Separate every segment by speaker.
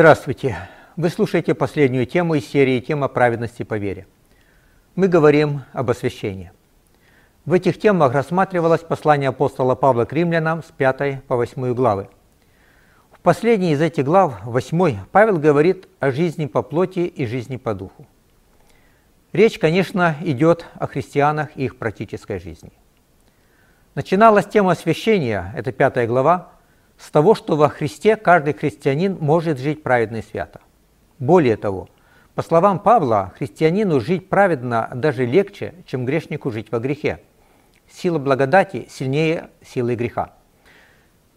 Speaker 1: Здравствуйте! Вы слушаете последнюю тему из серии «Тема праведности по вере». Мы говорим об освящении. В этих темах рассматривалось послание апостола Павла к римлянам с 5 по 8 главы. В последней из этих глав, 8, Павел говорит о жизни по плоти и жизни по духу. Речь, конечно, идет о христианах и их практической жизни. Начиналась тема освящения, это пятая глава, с того, что во Христе каждый христианин может жить праведно и свято. Более того, по словам Павла, христианину жить праведно даже легче, чем грешнику жить во грехе. Сила благодати сильнее силы греха.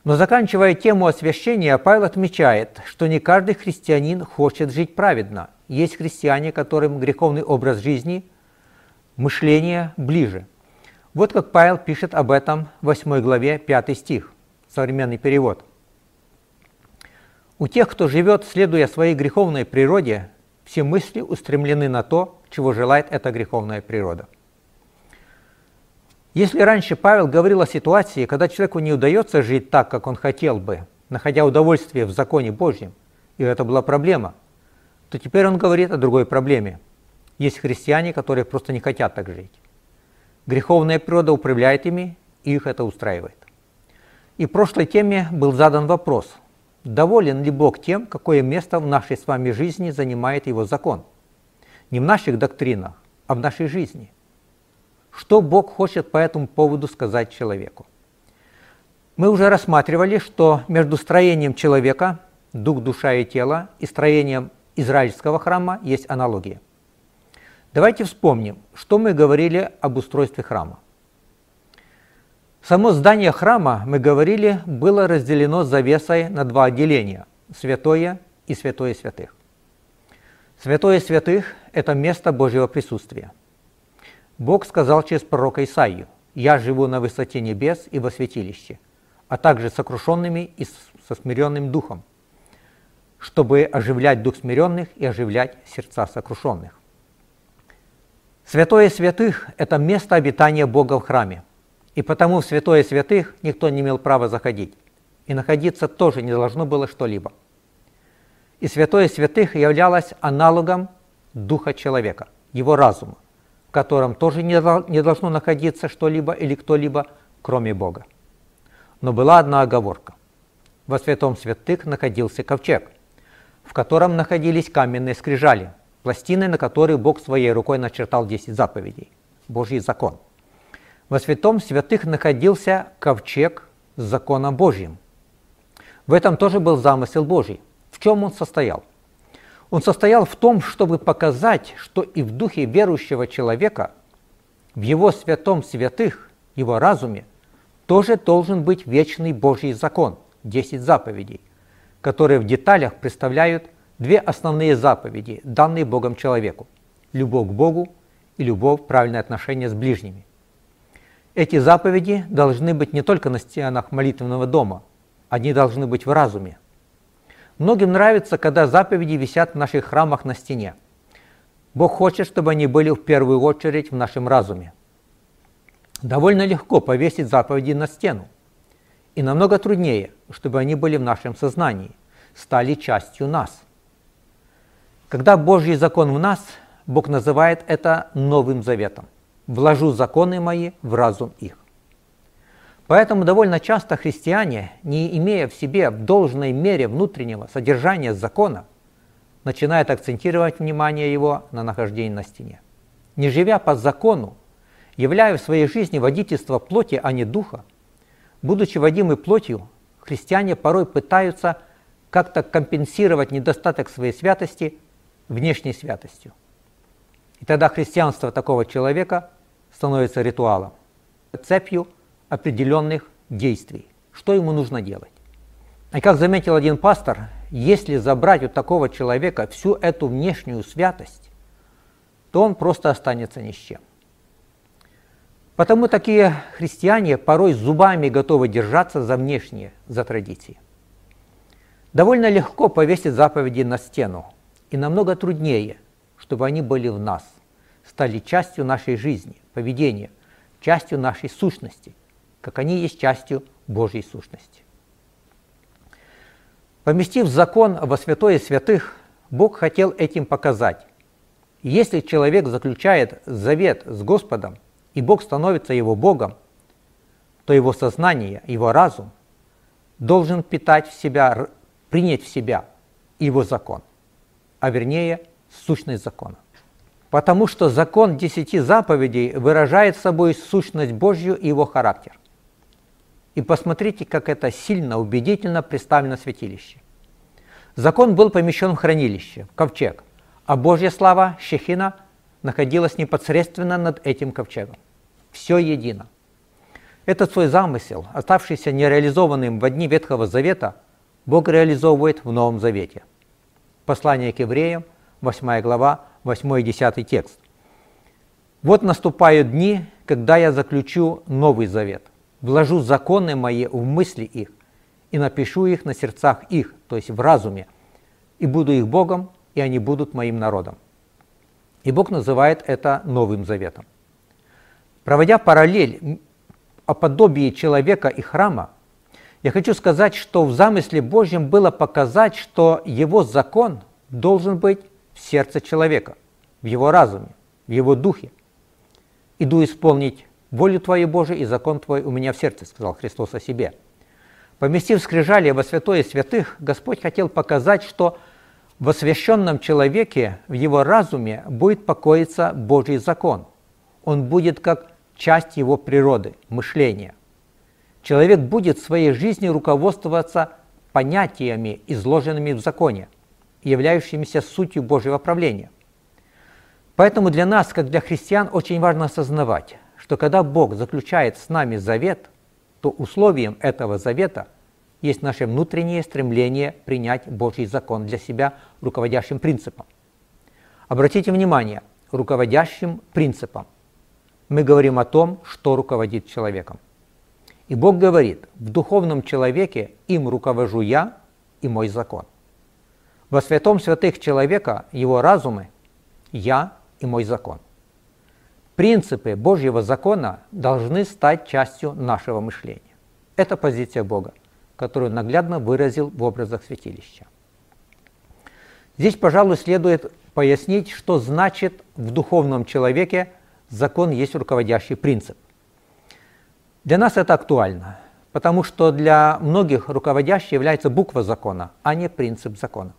Speaker 1: Но заканчивая тему освящения, Павел отмечает, что не каждый христианин хочет жить праведно. Есть христиане, которым греховный образ жизни, мышление ближе. Вот как Павел пишет об этом в 8 главе 5 стих современный перевод. У тех, кто живет, следуя своей греховной природе, все мысли устремлены на то, чего желает эта греховная природа. Если раньше Павел говорил о ситуации, когда человеку не удается жить так, как он хотел бы, находя удовольствие в законе Божьем, и это была проблема, то теперь он говорит о другой проблеме. Есть христиане, которые просто не хотят так жить. Греховная природа управляет ими, и их это устраивает. И в прошлой теме был задан вопрос, доволен ли Бог тем, какое место в нашей с вами жизни занимает Его закон? Не в наших доктринах, а в нашей жизни. Что Бог хочет по этому поводу сказать человеку? Мы уже рассматривали, что между строением человека, дух, душа и тело, и строением израильского храма есть аналогия. Давайте вспомним, что мы говорили об устройстве храма. Само здание храма, мы говорили, было разделено завесой на два отделения – святое и святое святых. Святое святых – это место Божьего присутствия. Бог сказал через пророка Исаию, «Я живу на высоте небес и во святилище, а также сокрушенными и со смиренным духом, чтобы оживлять дух смиренных и оживлять сердца сокрушенных». Святое святых – это место обитания Бога в храме – и потому в святое святых никто не имел права заходить. И находиться тоже не должно было что-либо. И святое святых являлось аналогом духа человека, его разума, в котором тоже не должно находиться что-либо или кто-либо, кроме Бога. Но была одна оговорка. Во святом святых находился ковчег, в котором находились каменные скрижали, пластины, на которые Бог своей рукой начертал 10 заповедей, Божий закон – во святом святых находился ковчег с законом Божьим. В этом тоже был замысел Божий. В чем он состоял? Он состоял в том, чтобы показать, что и в духе верующего человека, в его святом святых, его разуме, тоже должен быть вечный Божий закон, 10 заповедей, которые в деталях представляют две основные заповеди, данные Богом человеку – любовь к Богу и любовь, правильное отношение с ближними – эти заповеди должны быть не только на стенах молитвенного дома, они должны быть в разуме. Многим нравится, когда заповеди висят в наших храмах на стене. Бог хочет, чтобы они были в первую очередь в нашем разуме. Довольно легко повесить заповеди на стену. И намного труднее, чтобы они были в нашем сознании, стали частью нас. Когда Божий закон в нас, Бог называет это Новым Заветом вложу законы мои в разум их. Поэтому довольно часто христиане, не имея в себе в должной мере внутреннего содержания закона, начинают акцентировать внимание его на нахождении на стене. Не живя по закону, являя в своей жизни водительство плоти, а не духа, будучи водимы плотью, христиане порой пытаются как-то компенсировать недостаток своей святости внешней святостью. И тогда христианство такого человека становится ритуалом, цепью определенных действий. Что ему нужно делать? И как заметил один пастор, если забрать у такого человека всю эту внешнюю святость, то он просто останется ни с чем. Потому такие христиане порой зубами готовы держаться за внешние, за традиции. Довольно легко повесить заповеди на стену, и намного труднее, чтобы они были в нас – стали частью нашей жизни, поведения, частью нашей сущности, как они есть частью Божьей сущности. Поместив закон во святое святых, Бог хотел этим показать. Если человек заключает завет с Господом, и Бог становится его Богом, то его сознание, его разум должен питать в себя, принять в себя его закон, а вернее сущность закона. Потому что закон десяти заповедей выражает собой сущность Божью и его характер. И посмотрите, как это сильно, убедительно представлено в святилище. Закон был помещен в хранилище, в ковчег, а Божья слава, Шехина, находилась непосредственно над этим ковчегом. Все едино. Этот свой замысел, оставшийся нереализованным в дни Ветхого Завета, Бог реализовывает в Новом Завете. Послание к евреям, 8 глава, 8 и 10 текст. «Вот наступают дни, когда я заключу Новый Завет, вложу законы мои в мысли их и напишу их на сердцах их, то есть в разуме, и буду их Богом, и они будут моим народом». И Бог называет это Новым Заветом. Проводя параллель о подобии человека и храма, я хочу сказать, что в замысле Божьем было показать, что его закон должен быть в сердце человека, в его разуме, в его духе. «Иду исполнить волю Твою, Божию, и закон Твой у меня в сердце», сказал Христос о себе. Поместив скрижали во святое святых, Господь хотел показать, что в освященном человеке, в его разуме будет покоиться Божий закон. Он будет как часть его природы, мышления. Человек будет в своей жизни руководствоваться понятиями, изложенными в законе, являющимися сутью Божьего правления. Поэтому для нас, как для христиан, очень важно осознавать, что когда Бог заключает с нами завет, то условием этого завета есть наше внутреннее стремление принять Божий закон для себя руководящим принципом. Обратите внимание, руководящим принципом мы говорим о том, что руководит человеком. И Бог говорит, в духовном человеке им руковожу я и мой закон. Во святом святых человека, его разумы, я и мой закон. Принципы Божьего закона должны стать частью нашего мышления. Это позиция Бога, которую наглядно выразил в образах святилища. Здесь, пожалуй, следует пояснить, что значит в духовном человеке закон есть руководящий принцип. Для нас это актуально, потому что для многих руководящей является буква закона, а не принцип закона.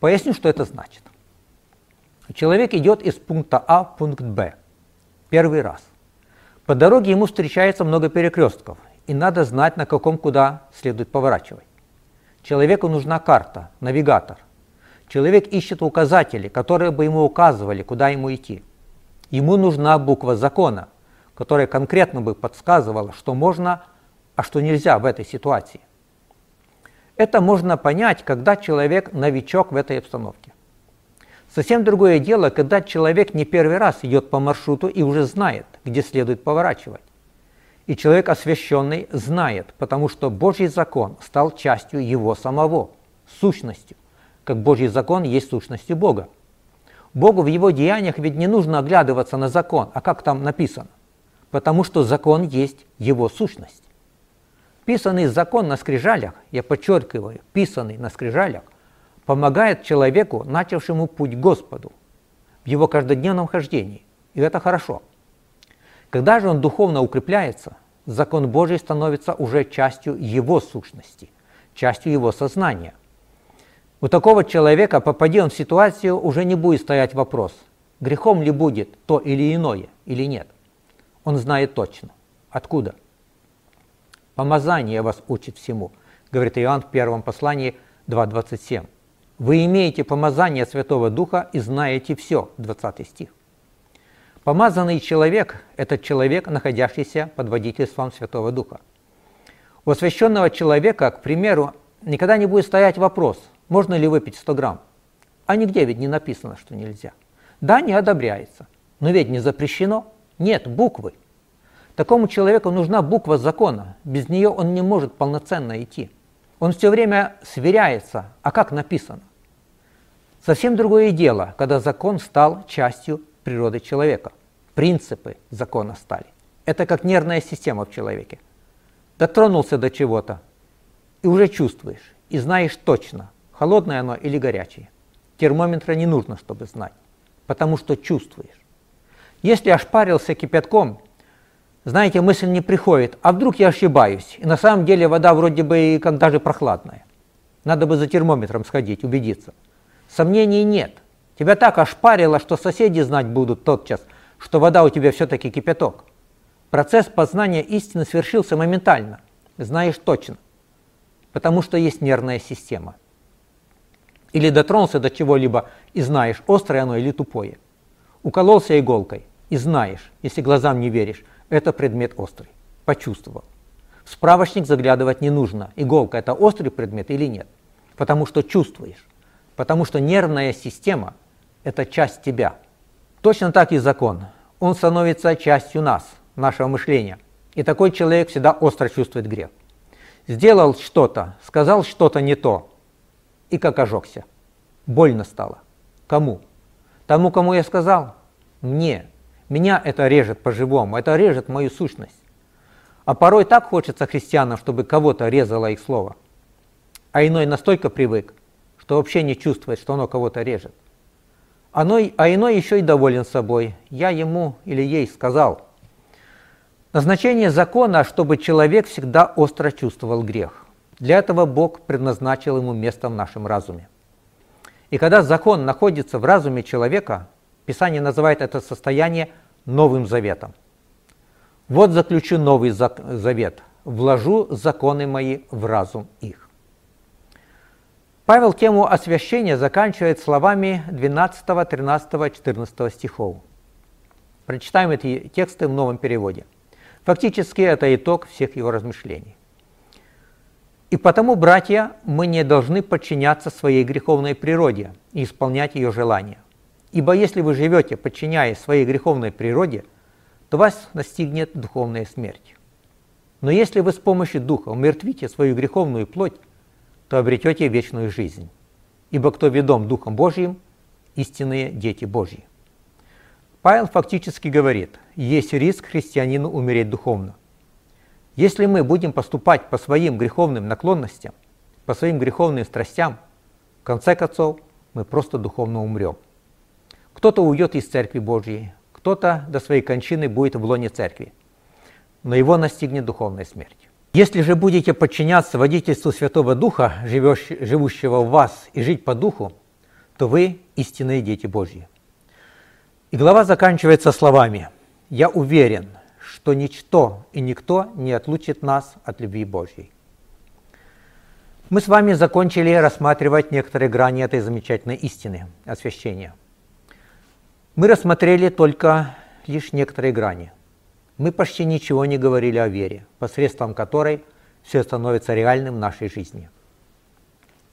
Speaker 1: Поясню, что это значит. Человек идет из пункта А в пункт Б первый раз. По дороге ему встречается много перекрестков, и надо знать, на каком куда следует поворачивать. Человеку нужна карта, навигатор. Человек ищет указатели, которые бы ему указывали, куда ему идти. Ему нужна буква закона, которая конкретно бы подсказывала, что можно, а что нельзя в этой ситуации. Это можно понять, когда человек новичок в этой обстановке. Совсем другое дело, когда человек не первый раз идет по маршруту и уже знает, где следует поворачивать. И человек освященный знает, потому что Божий закон стал частью его самого, сущностью, как Божий закон есть сущностью Бога. Богу в его деяниях ведь не нужно оглядываться на закон, а как там написано? Потому что закон есть его сущность. Писанный закон на скрижалях, я подчеркиваю, писанный на скрижалях, помогает человеку, начавшему путь Господу, в его каждодневном хождении. И это хорошо. Когда же он духовно укрепляется, закон Божий становится уже частью его сущности, частью его сознания – у такого человека, попади он в ситуацию, уже не будет стоять вопрос, грехом ли будет то или иное, или нет. Он знает точно. Откуда? Помазание вас учит всему, говорит Иоанн в первом послании 2.27. Вы имеете помазание Святого Духа и знаете все, 20 стих. Помазанный человек – это человек, находящийся под водительством Святого Духа. У освященного человека, к примеру, никогда не будет стоять вопрос – можно ли выпить 100 грамм? А нигде ведь не написано, что нельзя. Да, не одобряется. Но ведь не запрещено. Нет буквы. Такому человеку нужна буква закона. Без нее он не может полноценно идти. Он все время сверяется, а как написано. Совсем другое дело, когда закон стал частью природы человека. Принципы закона стали. Это как нервная система в человеке. Дотронулся до чего-то, и уже чувствуешь, и знаешь точно, холодное оно или горячее. Термометра не нужно, чтобы знать, потому что чувствуешь. Если ошпарился кипятком, знаете, мысль не приходит, а вдруг я ошибаюсь, и на самом деле вода вроде бы и как даже прохладная. Надо бы за термометром сходить, убедиться. Сомнений нет. Тебя так ошпарило, что соседи знать будут тотчас, что вода у тебя все-таки кипяток. Процесс познания истины свершился моментально, знаешь точно, потому что есть нервная система. Или дотронулся до чего-либо и знаешь, острое оно или тупое. Укололся иголкой и знаешь, если глазам не веришь, это предмет острый. Почувствовал. В справочник заглядывать не нужно, иголка это острый предмет или нет. Потому что чувствуешь. Потому что нервная система – это часть тебя. Точно так и закон. Он становится частью нас, нашего мышления. И такой человек всегда остро чувствует грех. Сделал что-то, сказал что-то не то, и как ожегся. Больно стало. Кому? Тому, кому я сказал? Мне. Меня это режет по-живому, это режет мою сущность. А порой так хочется христианам, чтобы кого-то резало их слово. А иной настолько привык, что вообще не чувствует, что оно кого-то режет. А иной еще и доволен собой. Я ему или ей сказал. Назначение закона, чтобы человек всегда остро чувствовал грех. Для этого Бог предназначил ему место в нашем разуме. И когда закон находится в разуме человека, Писание называет это состояние Новым Заветом. Вот заключу новый завет, вложу законы мои в разум их. Павел тему освящения заканчивает словами 12, 13, 14 стихов. Прочитаем эти тексты в новом переводе. Фактически это итог всех его размышлений. И потому, братья, мы не должны подчиняться своей греховной природе и исполнять ее желания. Ибо если вы живете, подчиняясь своей греховной природе, то вас настигнет духовная смерть. Но если вы с помощью Духа умертвите свою греховную плоть, то обретете вечную жизнь. Ибо кто ведом Духом Божьим, истинные дети Божьи. Павел фактически говорит, есть риск христианину умереть духовно. Если мы будем поступать по своим греховным наклонностям, по своим греховным страстям, в конце концов мы просто духовно умрем. Кто-то уйдет из Церкви Божьей, кто-то до своей кончины будет в лоне Церкви, но его настигнет духовная смерть. Если же будете подчиняться водительству Святого Духа, живущего в вас, и жить по Духу, то вы истинные дети Божьи. И глава заканчивается словами «Я уверен, что ничто и никто не отлучит нас от любви Божьей». Мы с вами закончили рассматривать некоторые грани этой замечательной истины освящения – мы рассмотрели только лишь некоторые грани. Мы почти ничего не говорили о вере, посредством которой все становится реальным в нашей жизни.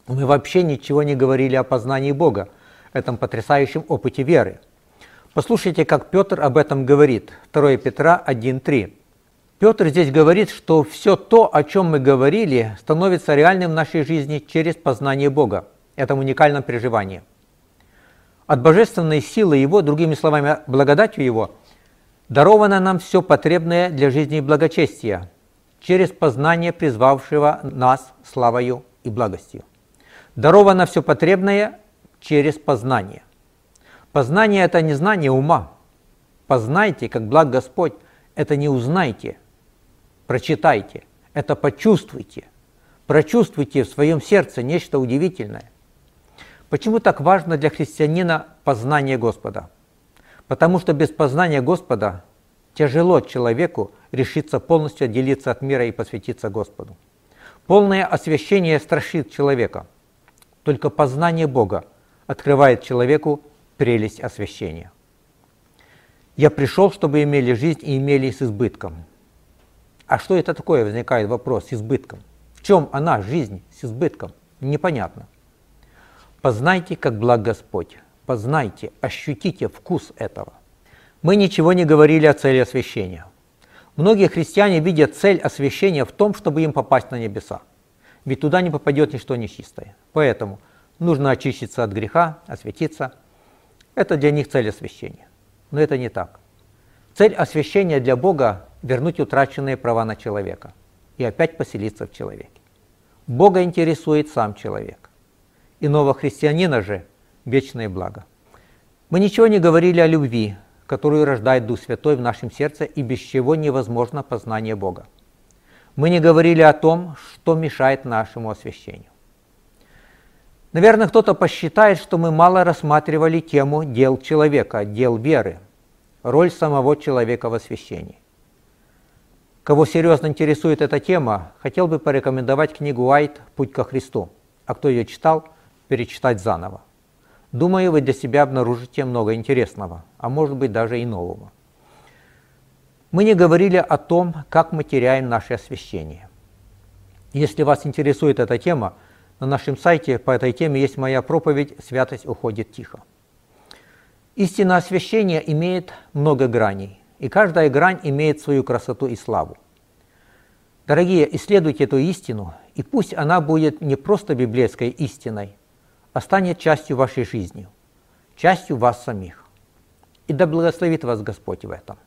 Speaker 1: Мы вообще ничего не говорили о познании Бога, этом потрясающем опыте веры. Послушайте, как Петр об этом говорит. 2 Петра 1.3. Петр здесь говорит, что все то, о чем мы говорили, становится реальным в нашей жизни через познание Бога, этом уникальном переживании от божественной силы Его, другими словами, благодатью Его, даровано нам все потребное для жизни и благочестия через познание призвавшего нас славою и благостью. Даровано все потребное через познание. Познание – это не знание ума. Познайте, как благ Господь, это не узнайте, прочитайте, это почувствуйте. Прочувствуйте в своем сердце нечто удивительное. Почему так важно для христианина познание Господа? Потому что без познания Господа тяжело человеку решиться полностью отделиться от мира и посвятиться Господу. Полное освящение страшит человека. Только познание Бога открывает человеку прелесть освящения. «Я пришел, чтобы имели жизнь и имели с избытком». А что это такое, возникает вопрос, с избытком? В чем она, жизнь, с избытком? Непонятно. Познайте, как благ Господь. Познайте, ощутите вкус этого. Мы ничего не говорили о цели освящения. Многие христиане видят цель освящения в том, чтобы им попасть на небеса. Ведь туда не попадет ничто нечистое. Поэтому нужно очиститься от греха, осветиться. Это для них цель освящения. Но это не так. Цель освящения для Бога – вернуть утраченные права на человека и опять поселиться в человеке. Бога интересует сам человек. Иного христианина же – вечное благо. Мы ничего не говорили о любви, которую рождает Дух Святой в нашем сердце и без чего невозможно познание Бога. Мы не говорили о том, что мешает нашему освящению. Наверное, кто-то посчитает, что мы мало рассматривали тему дел человека, дел веры, роль самого человека в освящении. Кого серьезно интересует эта тема, хотел бы порекомендовать книгу Уайт «Путь ко Христу», а кто ее читал, перечитать заново. Думаю, вы для себя обнаружите много интересного, а может быть даже и нового. Мы не говорили о том, как мы теряем наше освящение. Если вас интересует эта тема, на нашем сайте по этой теме есть моя проповедь «Святость уходит тихо». Истина освящения имеет много граней, и каждая грань имеет свою красоту и славу. Дорогие, исследуйте эту истину, и пусть она будет не просто библейской истиной, а станет частью вашей жизни, частью вас самих. И да благословит вас Господь в этом.